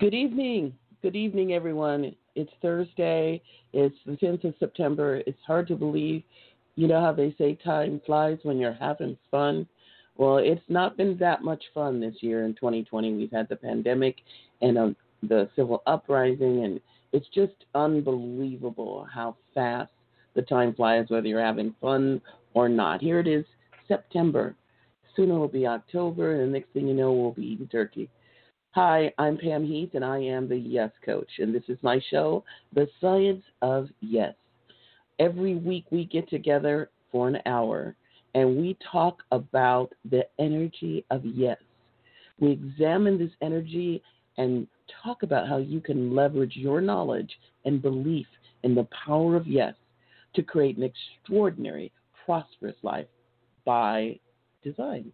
Good evening. Good evening, everyone. It's Thursday. It's the 10th of September. It's hard to believe. You know how they say time flies when you're having fun? Well, it's not been that much fun this year in 2020. We've had the pandemic and um, the civil uprising, and it's just unbelievable how fast the time flies, whether you're having fun or not. Here it is, September. Soon it will be October, and the next thing you know, we'll be eating turkey. Hi, I'm Pam Heath, and I am the Yes Coach, and this is my show, The Science of Yes. Every week we get together for an hour and we talk about the energy of yes. We examine this energy and talk about how you can leverage your knowledge and belief in the power of yes to create an extraordinary, prosperous life by design.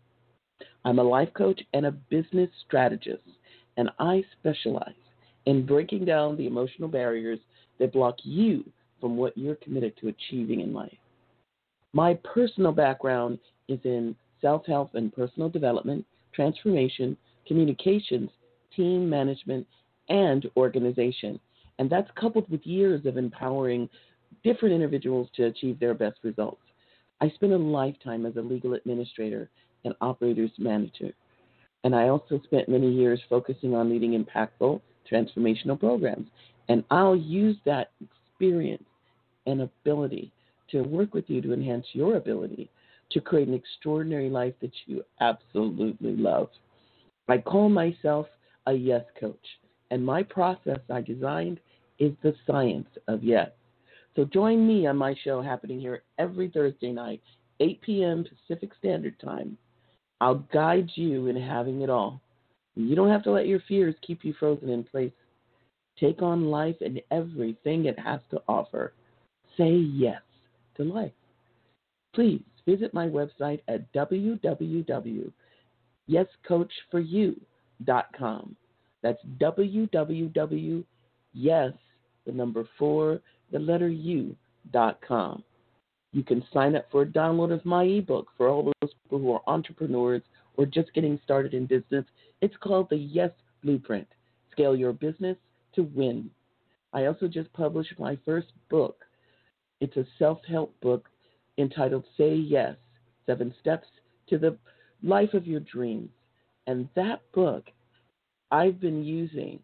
I'm a life coach and a business strategist, and I specialize in breaking down the emotional barriers that block you from what you're committed to achieving in life. My personal background is in self help and personal development, transformation, communications, team management, and organization. And that's coupled with years of empowering different individuals to achieve their best results. I spent a lifetime as a legal administrator and operators manager. And I also spent many years focusing on leading impactful transformational programs. And I'll use that experience and ability to work with you to enhance your ability to create an extraordinary life that you absolutely love. I call myself a yes coach, and my process I designed is the science of yes. So join me on my show happening here every Thursday night, 8 p.m. Pacific Standard Time. I'll guide you in having it all. You don't have to let your fears keep you frozen in place. Take on life and everything it has to offer. Say yes to life. Please visit my website at www.yescoachforyou.com. That's www. Yes, the number four, the letter U dot com. You can sign up for a download of my ebook for all those people who are entrepreneurs or just getting started in business. It's called the Yes Blueprint Scale Your Business to Win. I also just published my first book. It's a self help book entitled Say Yes Seven Steps to the Life of Your Dreams. And that book I've been using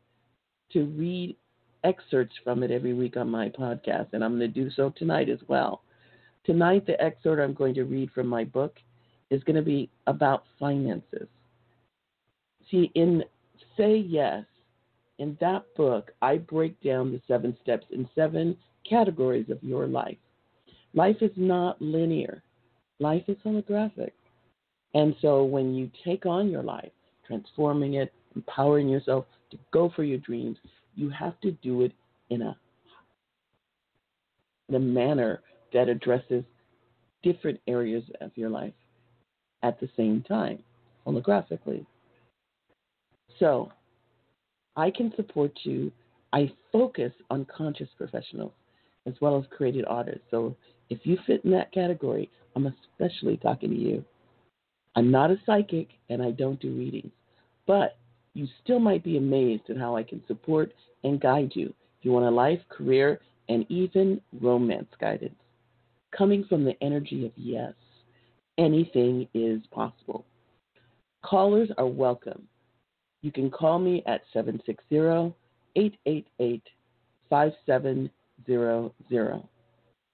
to read excerpts from it every week on my podcast, and I'm going to do so tonight as well. Tonight, the excerpt I'm going to read from my book is going to be about finances. See, in Say Yes, in that book, I break down the seven steps in seven categories of your life. Life is not linear, life is holographic. And so when you take on your life, transforming it, empowering yourself to go for your dreams, you have to do it in a in a manner that addresses different areas of your life at the same time, holographically. So, I can support you. I focus on conscious professionals as well as creative artists. So, if you fit in that category, I'm especially talking to you. I'm not a psychic and I don't do readings, but you still might be amazed at how I can support and guide you if you want a life, career, and even romance guidance. Coming from the energy of yes, anything is possible. Callers are welcome. You can call me at 760 888 5700.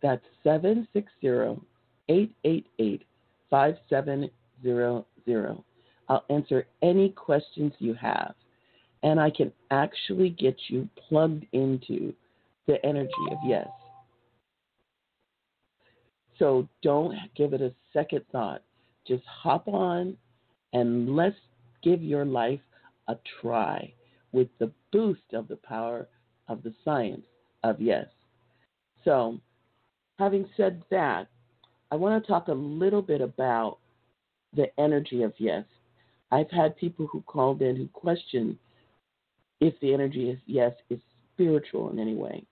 That's 760 888 5700. I'll answer any questions you have, and I can actually get you plugged into the energy of yes. So don't give it a second thought. Just hop on and let's give your life a try with the boost of the power of the science of yes. So, having said that, I want to talk a little bit about the energy of yes. I've had people who called in who question if the energy is yes is spiritual in any way.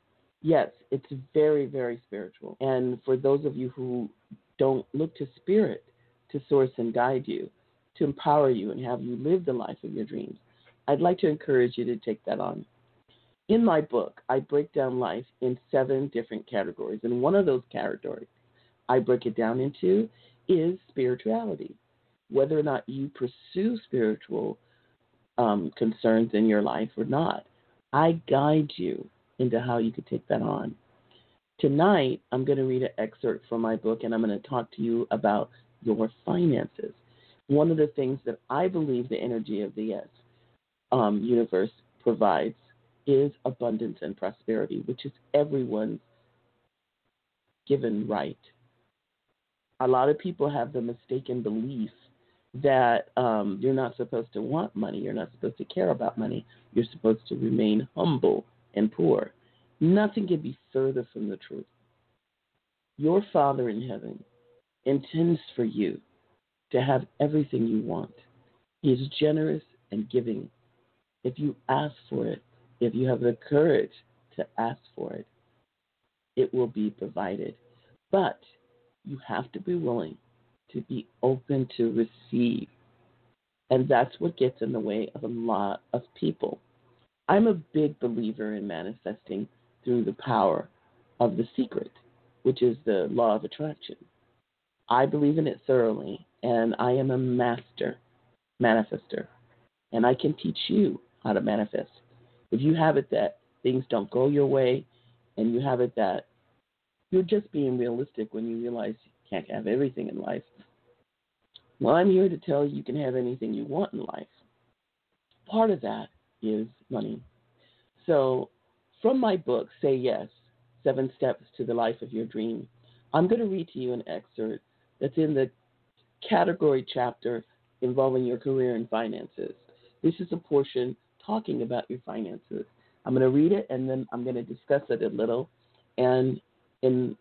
Yes, it's very, very spiritual. And for those of you who don't look to spirit to source and guide you, to empower you and have you live the life of your dreams, I'd like to encourage you to take that on. In my book, I break down life in seven different categories. And one of those categories I break it down into is spirituality. Whether or not you pursue spiritual um, concerns in your life or not, I guide you into how you could take that on. Tonight, I'm going to read an excerpt from my book and I'm going to talk to you about your finances. One of the things that I believe the energy of the yes um, universe provides is abundance and prosperity, which is everyone's given right. A lot of people have the mistaken belief that um, you're not supposed to want money, you're not supposed to care about money, you're supposed to remain humble and poor. Nothing can be further from the truth. Your Father in heaven intends for you to have everything you want. He is generous and giving. If you ask for it, if you have the courage to ask for it, it will be provided. But you have to be willing to be open to receive. And that's what gets in the way of a lot of people. I'm a big believer in manifesting through the power of the secret, which is the law of attraction. I believe in it thoroughly, and I am a master manifester. And I can teach you how to manifest. If you have it that things don't go your way, and you have it that you're just being realistic when you realize you can't have everything in life, well, I'm here to tell you you can have anything you want in life. Part of that is money. So, from my book, Say Yes Seven Steps to the Life of Your Dream, I'm going to read to you an excerpt that's in the category chapter involving your career and finances. This is a portion talking about your finances. I'm going to read it and then I'm going to discuss it a little. And in,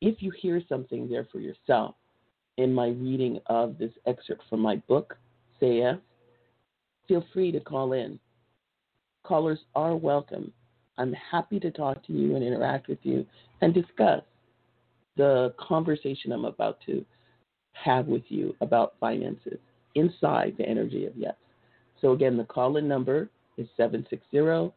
if you hear something there for yourself in my reading of this excerpt from my book, Say Yes, feel free to call in. Callers are welcome. I'm happy to talk to you and interact with you and discuss the conversation I'm about to have with you about finances inside the energy of yes. So again, the call in number is 760-888-5700.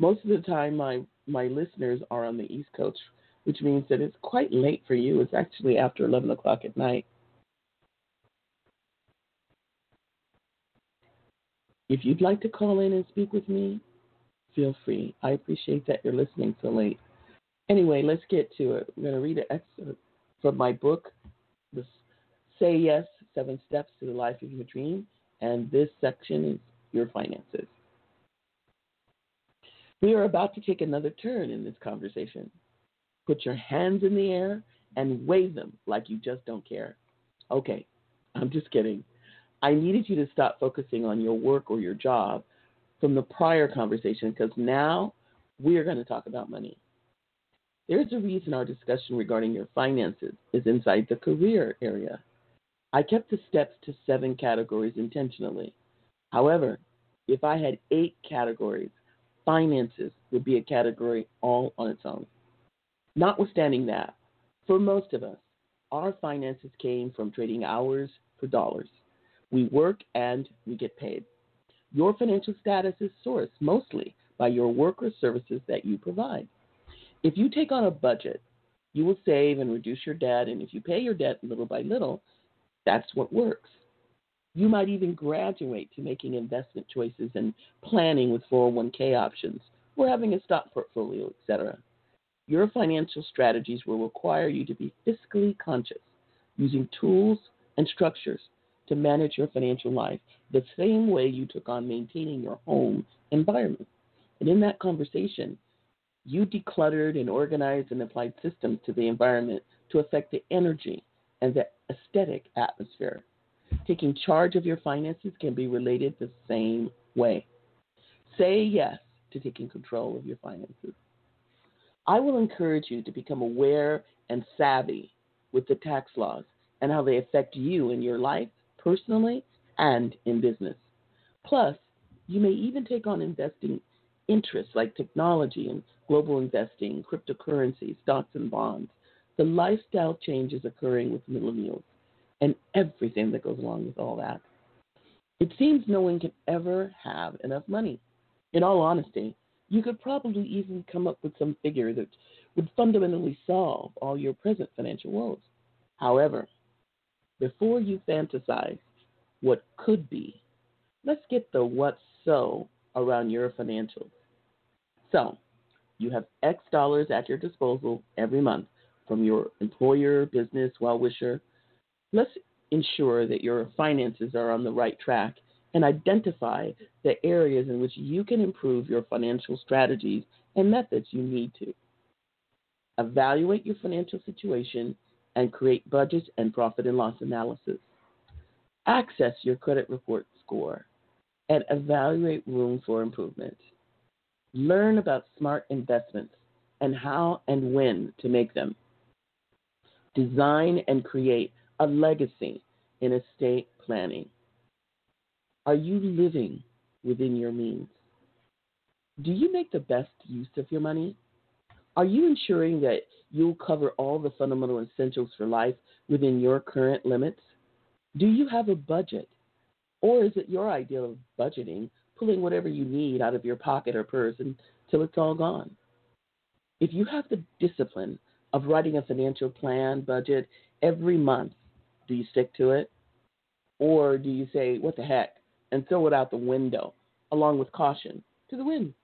Most of the time my my listeners are on the East Coast, which means that it's quite late for you. It's actually after 11 o'clock at night. If you'd like to call in and speak with me, feel free. I appreciate that you're listening so late. Anyway, let's get to it. I'm going to read an excerpt from my book, the Say Yes Seven Steps to the Life of Your Dream, and this section is your finances. We are about to take another turn in this conversation. Put your hands in the air and wave them like you just don't care. Okay, I'm just kidding. I needed you to stop focusing on your work or your job from the prior conversation because now we are going to talk about money. There's a reason our discussion regarding your finances is inside the career area. I kept the steps to seven categories intentionally. However, if I had eight categories, finances would be a category all on its own. Notwithstanding that, for most of us, our finances came from trading hours for dollars. We work and we get paid. Your financial status is sourced mostly by your work or services that you provide. If you take on a budget, you will save and reduce your debt, and if you pay your debt little by little, that's what works. You might even graduate to making investment choices and planning with 401k options or having a stock portfolio, etc. Your financial strategies will require you to be fiscally conscious, using tools and structures to manage your financial life the same way you took on maintaining your home environment. And in that conversation, you decluttered and organized and applied systems to the environment to affect the energy and the aesthetic atmosphere. Taking charge of your finances can be related the same way. Say yes to taking control of your finances. I will encourage you to become aware and savvy with the tax laws and how they affect you in your life, personally, and in business. Plus, you may even take on investing interests like technology and global investing, cryptocurrency, stocks and bonds, the lifestyle changes occurring with millennials, and everything that goes along with all that. It seems no one can ever have enough money. In all honesty, you could probably even come up with some figure that would fundamentally solve all your present financial woes. However, before you fantasize what could be, let's get the what so around your financials. So, you have X dollars at your disposal every month from your employer, business, well wisher. Let's ensure that your finances are on the right track and identify the areas in which you can improve your financial strategies and methods you need to. Evaluate your financial situation and create budgets and profit and loss analysis. Access your credit report score and evaluate room for improvement. Learn about smart investments and how and when to make them. Design and create a legacy in estate planning. Are you living within your means? Do you make the best use of your money? Are you ensuring that you'll cover all the fundamental essentials for life within your current limits? Do you have a budget? Or is it your idea of budgeting, pulling whatever you need out of your pocket or purse until it's all gone? If you have the discipline of writing a financial plan, budget every month, do you stick to it? Or do you say, what the heck, and throw it out the window, along with caution, to the wind.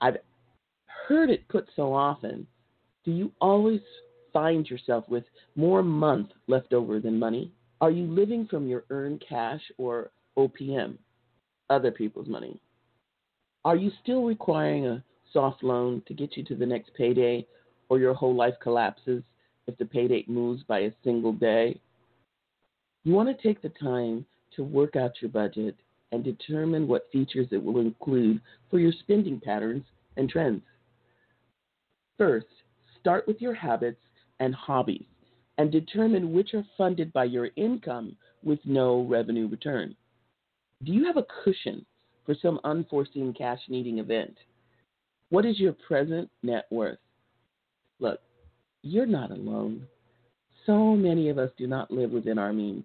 I've heard it put so often. Do you always find yourself with more month left over than money? Are you living from your earned cash or OPM, other people's money? Are you still requiring a soft loan to get you to the next payday, or your whole life collapses if the pay date moves by a single day? You want to take the time to work out your budget and determine what features it will include for your spending patterns and trends. First, start with your habits and hobbies and determine which are funded by your income with no revenue return. Do you have a cushion for some unforeseen cash needing event? What is your present net worth? Look, you're not alone. So many of us do not live within our means.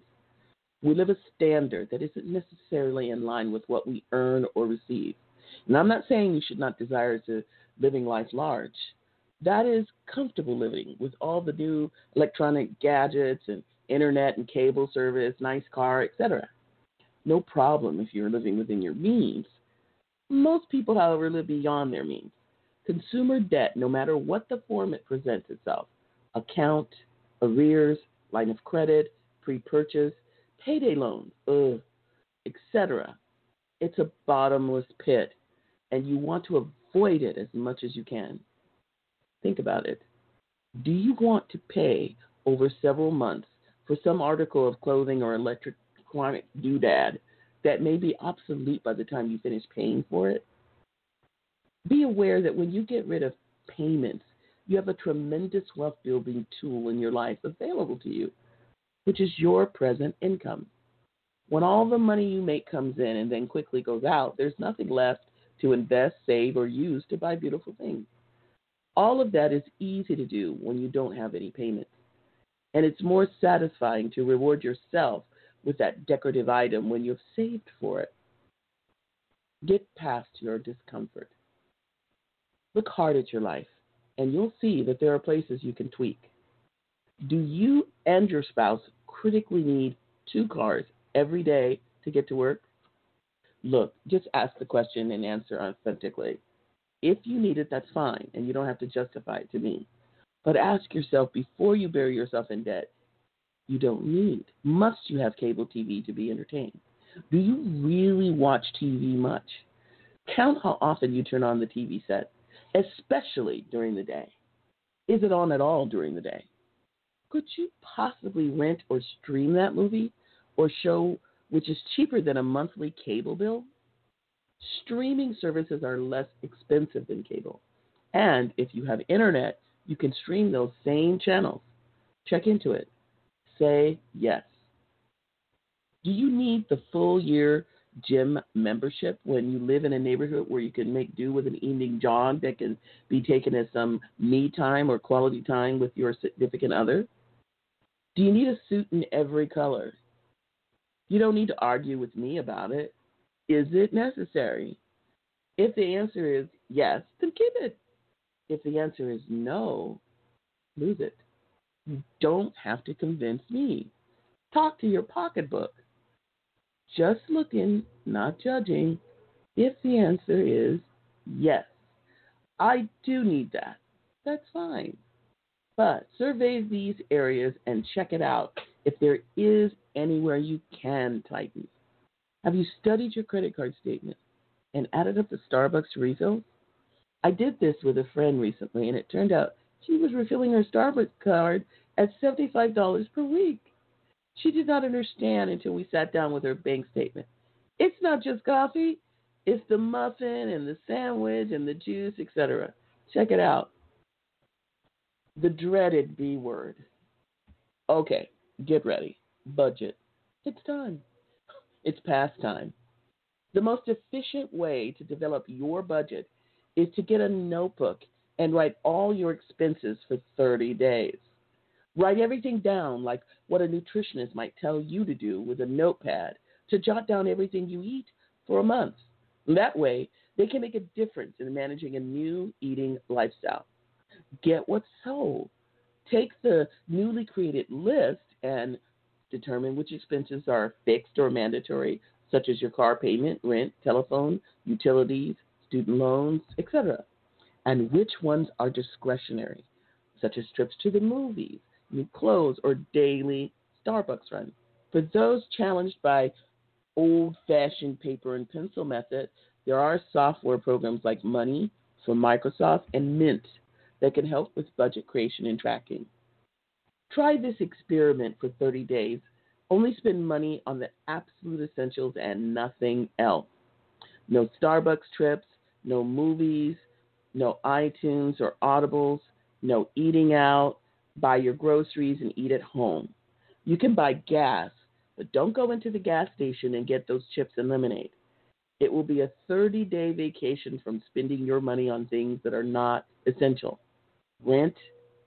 We live a standard that isn't necessarily in line with what we earn or receive. And I'm not saying you should not desire to living life large. That is comfortable living with all the new electronic gadgets and internet and cable service, nice car, etc. No problem if you're living within your means. Most people, however, live beyond their means. Consumer debt, no matter what the form it presents itself account, arrears, line of credit, pre purchase payday loans, etc. It's a bottomless pit, and you want to avoid it as much as you can. Think about it. Do you want to pay over several months for some article of clothing or electronic doodad that may be obsolete by the time you finish paying for it? Be aware that when you get rid of payments, you have a tremendous wealth building tool in your life available to you which is your present income. When all the money you make comes in and then quickly goes out, there's nothing left to invest, save, or use to buy beautiful things. All of that is easy to do when you don't have any payments. And it's more satisfying to reward yourself with that decorative item when you've saved for it. Get past your discomfort. Look hard at your life, and you'll see that there are places you can tweak. Do you and your spouse critically need two cars every day to get to work? Look, just ask the question and answer authentically. If you need it, that's fine, and you don't have to justify it to me. But ask yourself before you bury yourself in debt you don't need. Must you have cable TV to be entertained? Do you really watch TV much? Count how often you turn on the TV set, especially during the day. Is it on at all during the day? Could you possibly rent or stream that movie or show which is cheaper than a monthly cable bill? Streaming services are less expensive than cable. And if you have internet, you can stream those same channels. Check into it say yes. Do you need the full year gym membership when you live in a neighborhood where you can make do with an evening jog that can be taken as some me time or quality time with your significant other? Do you need a suit in every color? You don't need to argue with me about it. Is it necessary? If the answer is yes, then keep it. If the answer is no, lose it. You don't have to convince me. Talk to your pocketbook. Just looking, not judging. If the answer is yes, I do need that, that's fine. But survey these areas and check it out if there is anywhere you can tighten. Have you studied your credit card statement and added up the Starbucks refills? I did this with a friend recently, and it turned out she was refilling her Starbucks card at $75 per week. She did not understand until we sat down with her bank statement. It's not just coffee, it's the muffin and the sandwich and the juice, etc. Check it out. The dreaded B word. Okay, get ready. Budget. It's time. It's past time. The most efficient way to develop your budget is to get a notebook and write all your expenses for 30 days. Write everything down like what a nutritionist might tell you to do with a notepad to jot down everything you eat for a month. That way, they can make a difference in managing a new eating lifestyle. Get what's sold. Take the newly created list and determine which expenses are fixed or mandatory, such as your car payment, rent, telephone, utilities, student loans, etc., and which ones are discretionary, such as trips to the movies, new clothes, or daily Starbucks run. For those challenged by old fashioned paper and pencil method, there are software programs like Money from Microsoft and Mint that can help with budget creation and tracking. Try this experiment for 30 days. Only spend money on the absolute essentials and nothing else. No Starbucks trips, no movies, no iTunes or Audibles, no eating out, buy your groceries, and eat at home. You can buy gas, but don't go into the gas station and get those chips and lemonade. It will be a 30 day vacation from spending your money on things that are not essential. Rent,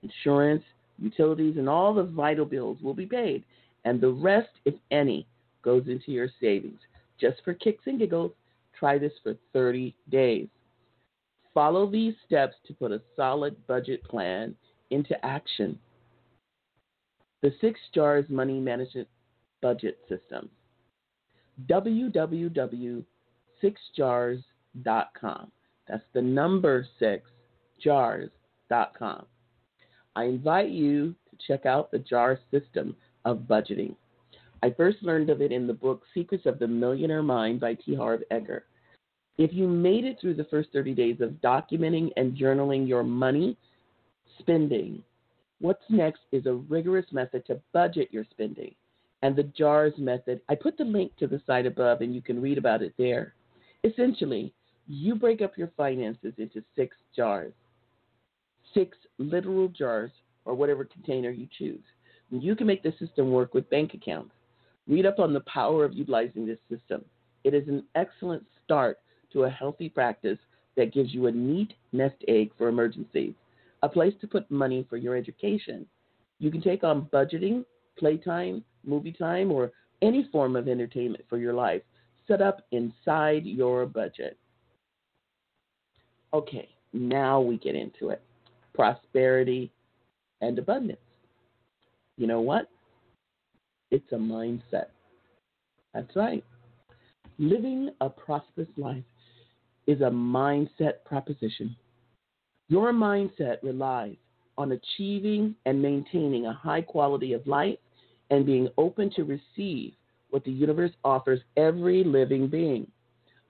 insurance, utilities, and all the vital bills will be paid, and the rest, if any, goes into your savings. Just for kicks and giggles, try this for 30 days. Follow these steps to put a solid budget plan into action. The Six Jars Money Management Budget System. www.sixjars.com. That's the number six jars.com. I invite you to check out the JAR system of budgeting. I first learned of it in the book Secrets of the Millionaire Mind by T. Harv Eker. If you made it through the first 30 days of documenting and journaling your money, spending. What's next is a rigorous method to budget your spending and the JARS method. I put the link to the site above and you can read about it there. Essentially, you break up your finances into six jars, six literal jars, or whatever container you choose. You can make the system work with bank accounts. Read up on the power of utilizing this system. It is an excellent start to a healthy practice that gives you a neat nest egg for emergencies a place to put money for your education. You can take on budgeting, playtime, movie time, or any form of entertainment for your life set up inside your budget. Okay, now we get into it prosperity and abundance. You know what? it's a mindset. That's right. Living a prosperous life is a mindset proposition. Your mindset relies on achieving and maintaining a high quality of life and being open to receive what the universe offers every living being.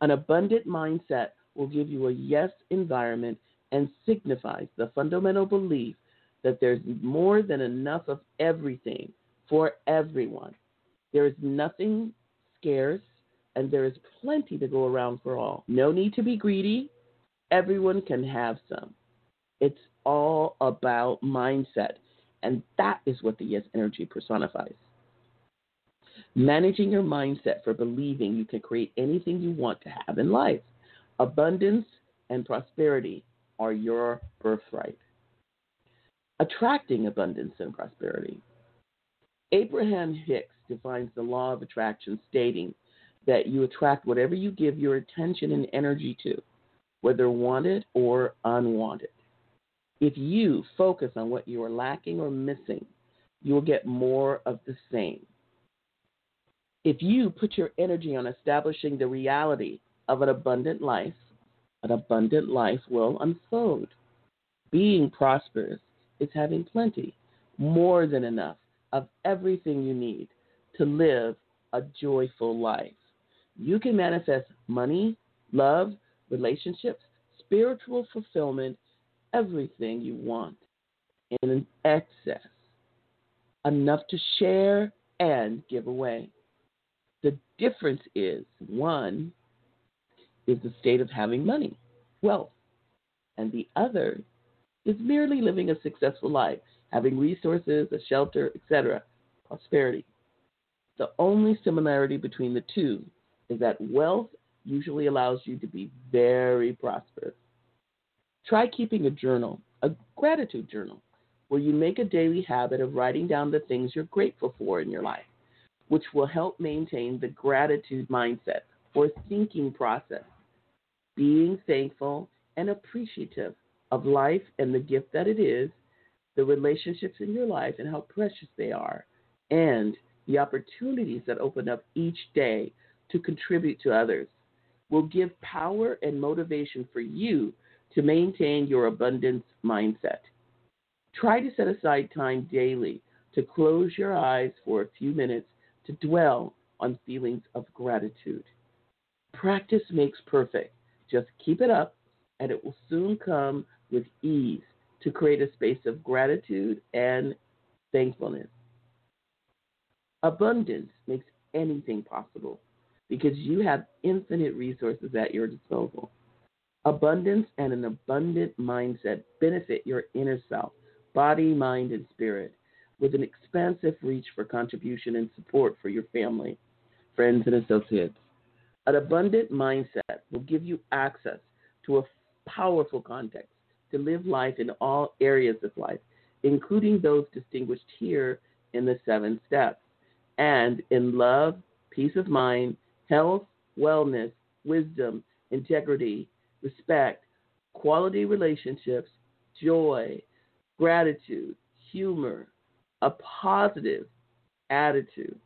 An abundant mindset will give you a yes environment and signifies the fundamental belief that there's more than enough of everything for everyone. There is nothing scarce and there is plenty to go around for all. No need to be greedy. Everyone can have some. It's all about mindset, and that is what the yes energy personifies. Managing your mindset for believing you can create anything you want to have in life. Abundance and prosperity are your birthright. Attracting abundance and prosperity. Abraham Hicks defines the law of attraction, stating that you attract whatever you give your attention and energy to, whether wanted or unwanted. If you focus on what you are lacking or missing, you will get more of the same. If you put your energy on establishing the reality of an abundant life, an abundant life will unfold. Being prosperous is having plenty, more than enough of everything you need to live a joyful life. You can manifest money, love, relationships, spiritual fulfillment, everything you want in excess, enough to share and give away. The difference is one is the state of having money, wealth, and the other is merely living a successful life, having resources, a shelter, etc., prosperity. The only similarity between the two is that wealth usually allows you to be very prosperous. Try keeping a journal, a gratitude journal, where you make a daily habit of writing down the things you're grateful for in your life, which will help maintain the gratitude mindset or thinking process. Being thankful and appreciative of life and the gift that it is, the relationships in your life and how precious they are, and the opportunities that open up each day to contribute to others will give power and motivation for you to maintain your abundance mindset. Try to set aside time daily to close your eyes for a few minutes to dwell on feelings of gratitude. Practice makes perfect. Just keep it up, and it will soon come with ease to create a space of gratitude and thankfulness. Abundance makes anything possible because you have infinite resources at your disposal. Abundance and an abundant mindset benefit your inner self, body, mind, and spirit, with an expansive reach for contribution and support for your family, friends, and associates. An abundant mindset will give you access to a powerful context to live life in all areas of life, including those distinguished here in the seven steps, and in love, peace of mind, health, wellness, wisdom, integrity, respect, quality relationships, joy, gratitude, humor, a positive attitude,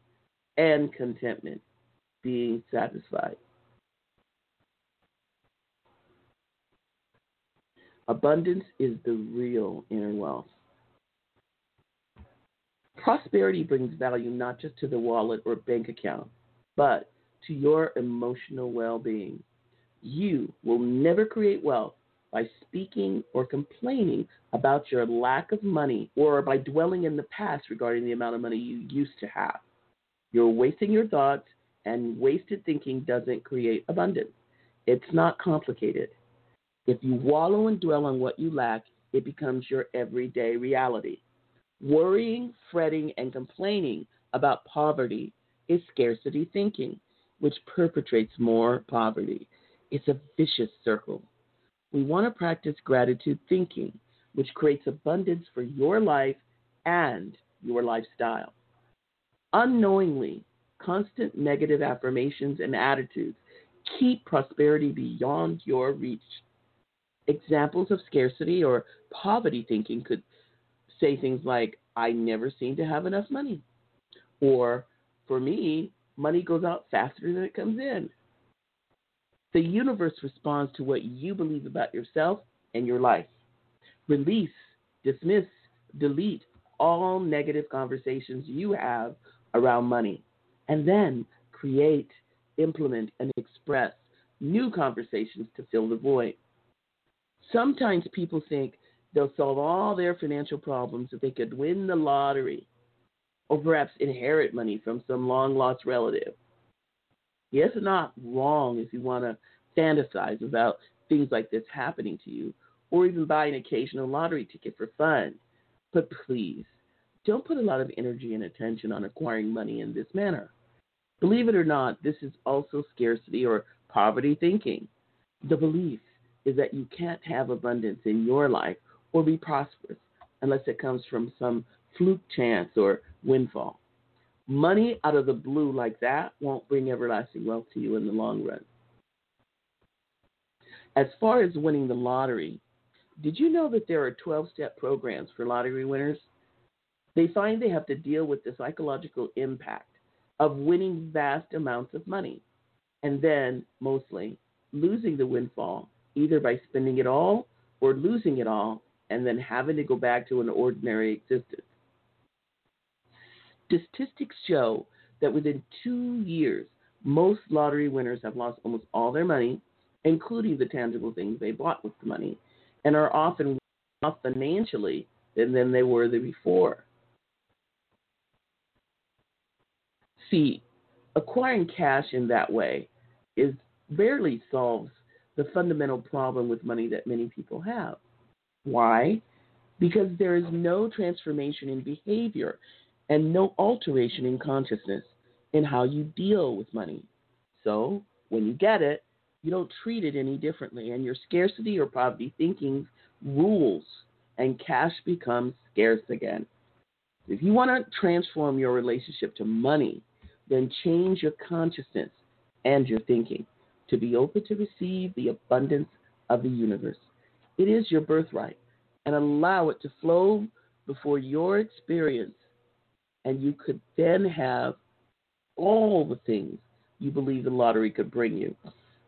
and contentment, being satisfied. Abundance is the real inner wealth. Prosperity brings value not just to the wallet or bank account, but to your emotional well being. You will never create wealth by speaking or complaining about your lack of money or by dwelling in the past regarding the amount of money you used to have. You're wasting your thoughts, and wasted thinking doesn't create abundance. It's not complicated. If you wallow and dwell on what you lack, it becomes your everyday reality. Worrying, fretting, and complaining about poverty is scarcity thinking which perpetrates more poverty. It's a vicious circle. We want to practice gratitude thinking, which creates abundance for your life and your lifestyle. Unknowingly, constant negative affirmations and attitudes keep prosperity beyond your reach. Examples of scarcity or poverty thinking could say things like, I never seem to have enough money, Or for me, money goes out faster than it comes in. The universe responds to what you believe about yourself and your life. Release, dismiss, delete all negative conversations you have around money, and then create, implement, and express new conversations to fill the void. Sometimes people think they'll solve all their financial problems if they could win the lottery or perhaps inherit money from some long lost relative. Yes, it's not wrong if you want to fantasize about things like this happening to you or even buy an occasional lottery ticket for fun. But please, don't put a lot of energy and attention on acquiring money in this manner. Believe it or not, this is also scarcity or poverty thinking. The belief is that you can't have abundance in your life or be prosperous unless it comes from some fluke chance or windfall. Money out of the blue like that won't bring everlasting wealth to you in the long run. As far as winning the lottery, did you know that there are 12 step programs for lottery winners? They find they have to deal with the psychological impact of winning vast amounts of money and then, mostly, losing the windfall either by spending it all or losing it all and then having to go back to an ordinary existence. Statistics show that within two years, most lottery winners have lost almost all their money, including the tangible things they bought with the money, and are often financially than, than they were the before. See, acquiring cash in that way is rarely solves the fundamental problem with money that many people have. Why? Because there is no transformation in behavior and no alteration in consciousness in how you deal with money. So, when you get it, you don't treat it any differently, and your scarcity or poverty thinking rules, and cash becomes scarce again. If you want to transform your relationship to money, then change your consciousness and your thinking to be open to receive the abundance of the universe. It is your birthright, and allow it to flow before your experience, and you could then have all the things you believe the lottery could bring you,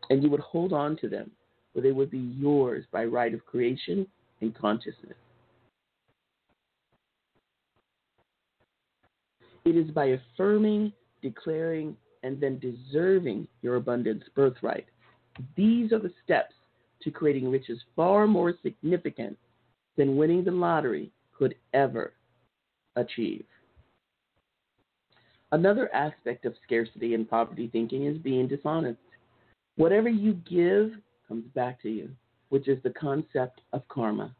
and you would hold on to them, for they would be yours by right of creation and consciousness. It is by affirming, declaring, and then deserving your abundance birthright. These are the steps to creating riches far more significant than winning the lottery could ever achieve. Another aspect of scarcity and poverty thinking is being dishonest. Whatever you give comes back to you, which is the concept of karma.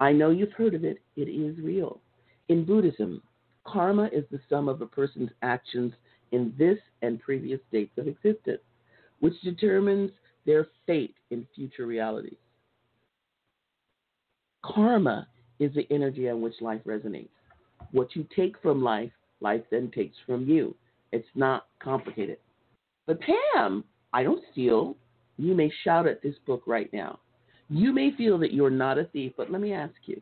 I know you've heard of it, it is real. In Buddhism, karma is the sum of a person's actions in this and previous states of existence, which determines their fate in future realities. Karma is the energy on which life resonates. What you take from life, life then takes from you. It's not complicated. But Pam, I don't steal. You may shout at this book right now. You may feel that you're not a thief, but let me ask you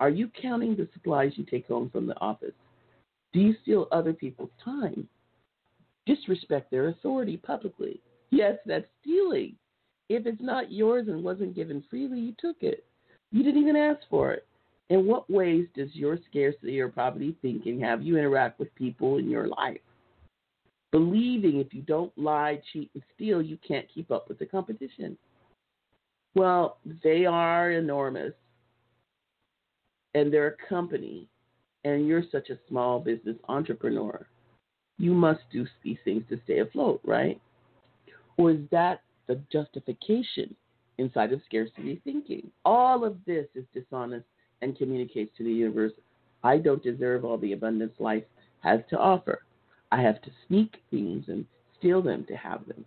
are you counting the supplies you take home from the office? Do you steal other people's time? Disrespect their authority publicly. Yes, that's stealing. If it's not yours and wasn't given freely, you took it. You didn't even ask for it. In what ways does your scarcity or poverty thinking have you interact with people in your life? Believing if you don't lie, cheat, and steal, you can't keep up with the competition. Well, they are enormous, and they're a company, and you're such a small business entrepreneur you must do these things to stay afloat, right? Or is that the justification inside of scarcity thinking? All of this is dishonest and communicates to the universe I don't deserve all the abundance life has to offer. I have to sneak things and steal them to have them.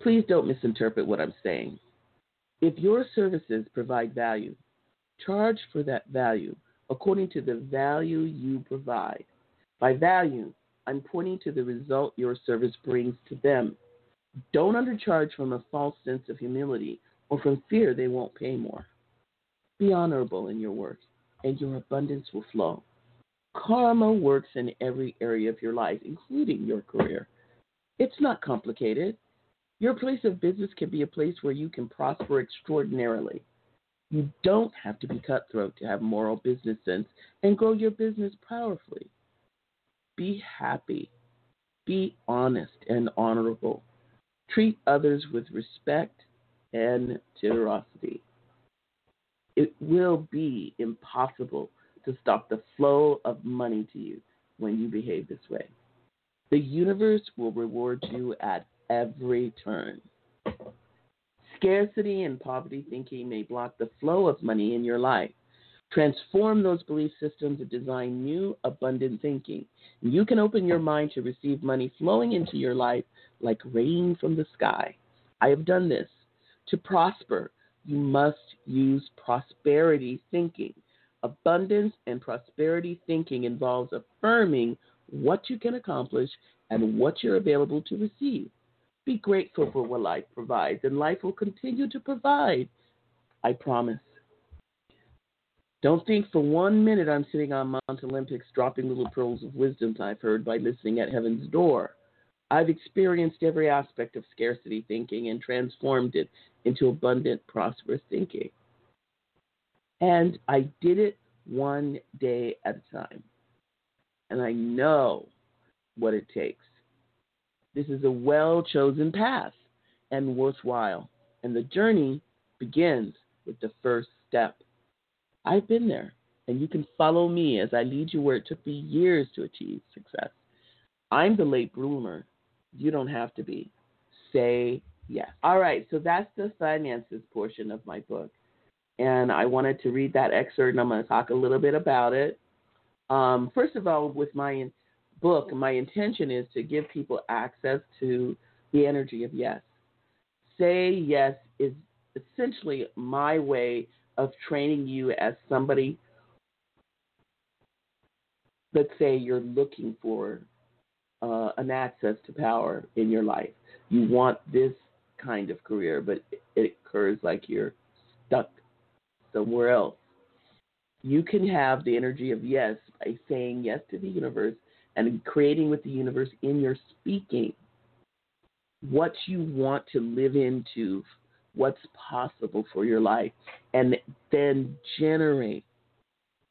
Please don't misinterpret what I'm saying. If your services provide value, charge for that value according to the value you provide. By value, I'm pointing to the result your service brings to them. Don't undercharge from a false sense of humility or from fear they won't pay more. Be honorable in your work and your abundance will flow. Karma works in every area of your life, including your career. It's not complicated. Your place of business can be a place where you can prosper extraordinarily. You don't have to be cutthroat to have moral business sense and grow your business powerfully. Be happy. Be honest and honorable. Treat others with respect and generosity. It will be impossible to stop the flow of money to you when you behave this way. The universe will reward you at every turn. Scarcity and poverty thinking may block the flow of money in your life. Transform those belief systems and design new, abundant thinking. You can open your mind to receive money flowing into your life like rain from the sky. I have done this. To prosper, you must use prosperity thinking. Abundance and prosperity thinking involves affirming what you can accomplish and what you're available to receive. Be grateful for what life provides, and life will continue to provide. I promise. Don't think for one minute I'm sitting on Mount Olympus dropping little pearls of wisdom I've heard by listening at heaven's door. I've experienced every aspect of scarcity thinking and transformed it into abundant, prosperous thinking. And I did it one day at a time. And I know what it takes. This is a well chosen path and worthwhile. And the journey begins with the first step. I've been there, and you can follow me as I lead you where it took me years to achieve success. I'm the late bloomer. You don't have to be. Say yes. All right, so that's the finances portion of my book. And I wanted to read that excerpt, and I'm going to talk a little bit about it. Um, first of all, with my book, my intention is to give people access to the energy of yes. Say yes is essentially my way of training you as somebody, let's say you're looking for uh, an access to power in your life. You want this kind of career, but it occurs like you're stuck somewhere else. You can have the energy of yes by saying yes to the universe and creating with the universe in your speaking what you want to live into, what's possible for your life, and then generate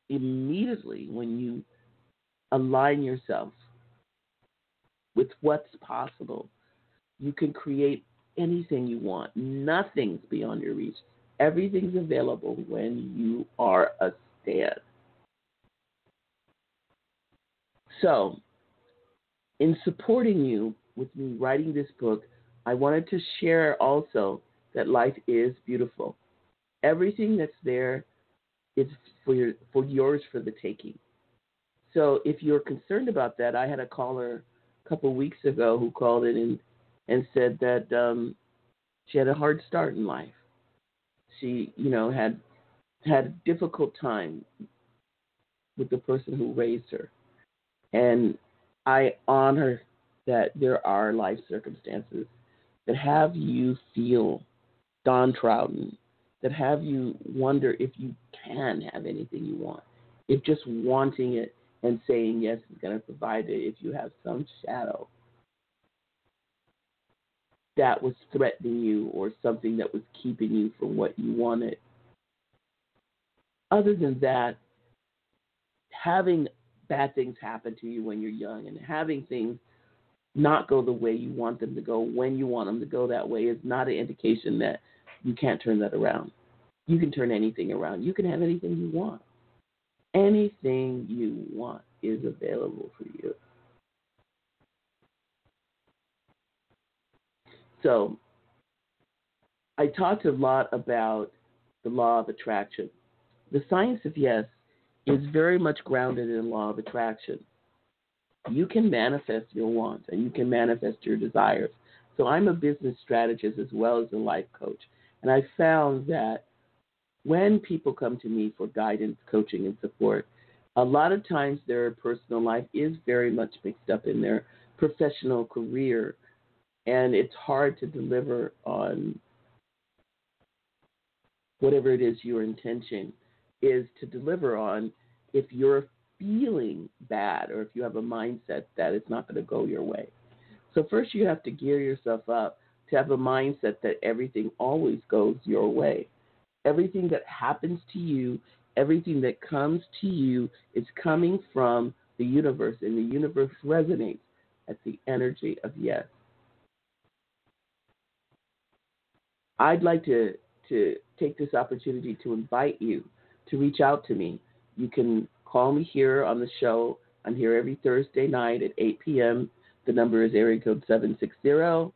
immediately when you align yourself with what's possible. You can create anything you want. Nothing's beyond your reach. Everything's available when you are a stand. So, in supporting you with me writing this book, I wanted to share also that life is beautiful. Everything that's there is for your for yours for the taking. So if you're concerned about that, I had a caller a couple of weeks ago who called in and and said that um, she had a hard start in life. She, you know, had had a difficult time with the person who raised her and I honor that there are life circumstances that have you feel downtrodden, that have you wonder if you can have anything you want. If just wanting it and saying yes is going to provide it, if you have some shadow that was threatening you or something that was keeping you from what you wanted. Other than that, having bad things happen to you when you're young and having things not go the way you want them to go when you want them to go that way is not an indication that you can't turn that around. You can turn anything around. You can have anything you want. Anything you want is available for you. So, I talked a lot about the law of attraction. The science of yes is very much grounded in law of attraction. You can manifest your wants and you can manifest your desires. So I'm a business strategist as well as a life coach. And I found that when people come to me for guidance, coaching, and support, a lot of times their personal life is very much mixed up in their professional career. And it's hard to deliver on whatever it is your intention is to deliver on if you're feeling bad or if you have a mindset that it's not going to go your way. So, first, you have to gear yourself up to have a mindset that everything always goes your way. Everything that happens to you, everything that comes to you is coming from the universe, and the universe resonates at the energy of yes. I'd like to, to take this opportunity to invite you to reach out to me. You can call me here on the show. I'm here every Thursday night at 8 p.m. The number is area code 760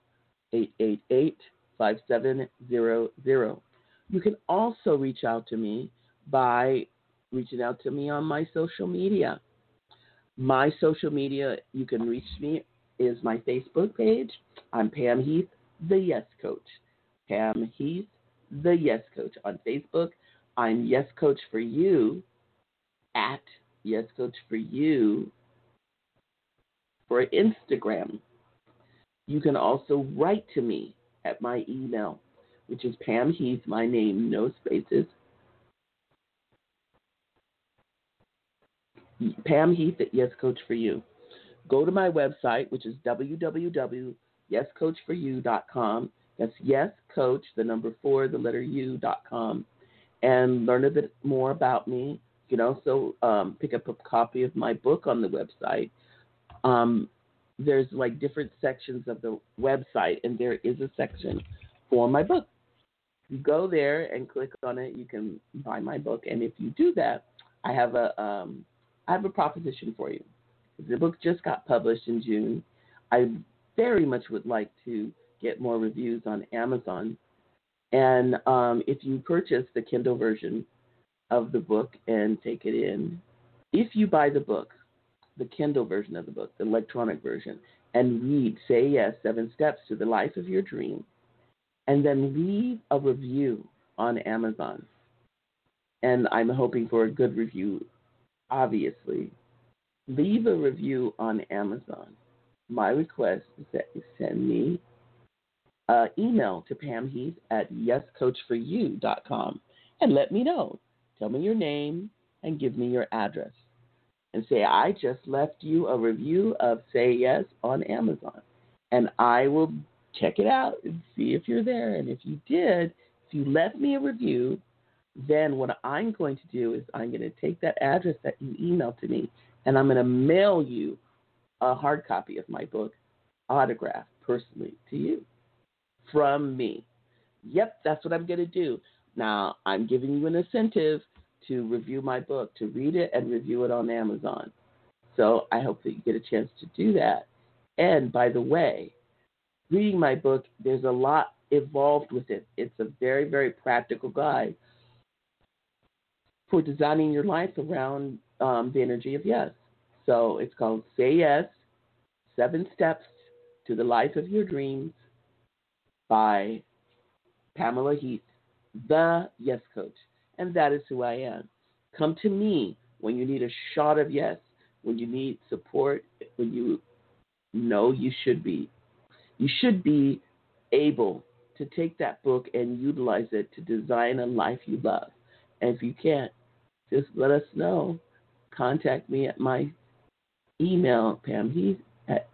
888 5700. You can also reach out to me by reaching out to me on my social media. My social media, you can reach me, is my Facebook page. I'm Pam Heath, the Yes Coach. Pam Heath, the Yes Coach on Facebook. I'm Yes Coach for You at Yes Coach for You for Instagram. You can also write to me at my email, which is Pam Heath, my name, no spaces. Pam Heath at Yes Coach for You. Go to my website, which is www.yescoachforyou.com. That's yes coach, the number four, the letter U dot com, and learn a bit more about me. You can also um, pick up a copy of my book on the website. Um, there's like different sections of the website, and there is a section for my book. You go there and click on it. You can buy my book, and if you do that, I have a um, I have a proposition for you. The book just got published in June. I very much would like to get more reviews on Amazon. And um, if you purchase the Kindle version of the book and take it in, if you buy the book, the Kindle version of the book, the electronic version, and read Say Yes Seven Steps to the Life of Your Dream, and then leave a review on Amazon. And I'm hoping for a good review, obviously. Leave a review on Amazon. My request is that you send me uh, email to Pam Heath at yescoachforyou.com and let me know. Tell me your name and give me your address. And say, I just left you a review of Say Yes on Amazon. And I will check it out and see if you're there. And if you did, if you left me a review, then what I'm going to do is I'm going to take that address that you emailed to me and I'm going to mail you a hard copy of my book, autographed personally to you from me. Yep, that's what I'm going to do. Now, I'm giving you an incentive to review my book, to read it and review it on Amazon. So I hope that you get a chance to do that. And by the way, reading my book, there's a lot involved with it. It's a very, very practical guide for designing your life around um, the energy of yes. So it's called Say Yes Seven Steps to the Life of Your Dreams by Pamela Heath, the Yes Coach. And that is who I am. Come to me when you need a shot of yes, when you need support, when you know you should be. You should be able to take that book and utilize it to design a life you love. And if you can't, just let us know. Contact me at my email, Pam Heath at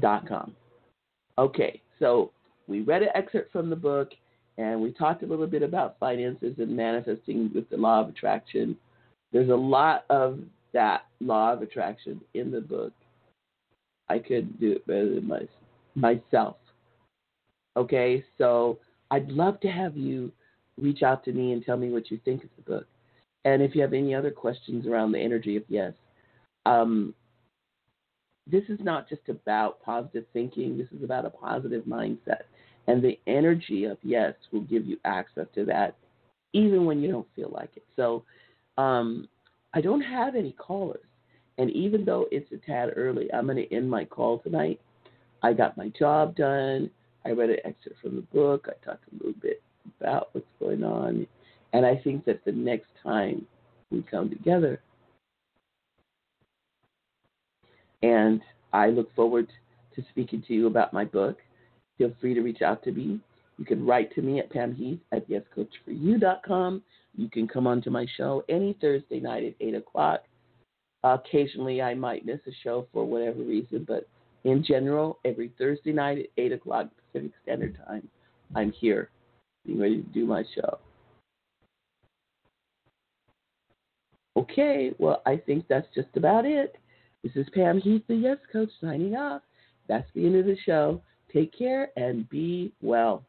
yescoachforyou.com. Okay, so we read an excerpt from the book and we talked a little bit about finances and manifesting with the law of attraction. There's a lot of that law of attraction in the book. I couldn't do it better than my, myself. Okay, so I'd love to have you reach out to me and tell me what you think of the book. And if you have any other questions around the energy of yes, um, this is not just about positive thinking, this is about a positive mindset. And the energy of yes will give you access to that even when you don't feel like it. So um, I don't have any callers. And even though it's a tad early, I'm going to end my call tonight. I got my job done. I read an excerpt from the book. I talked a little bit about what's going on. And I think that the next time we come together, and I look forward to speaking to you about my book. Feel free to reach out to me You can write to me at Pam Heath at yescoachforyou.com. You can come on to my show any Thursday night at 8 o'clock. Occasionally, I might miss a show for whatever reason, but in general, every Thursday night at 8 o'clock Pacific Standard Time, I'm here, being ready to do my show. Okay, well, I think that's just about it. This is Pam Heath, the Yes Coach, signing off. That's the end of the show. Take care and be well.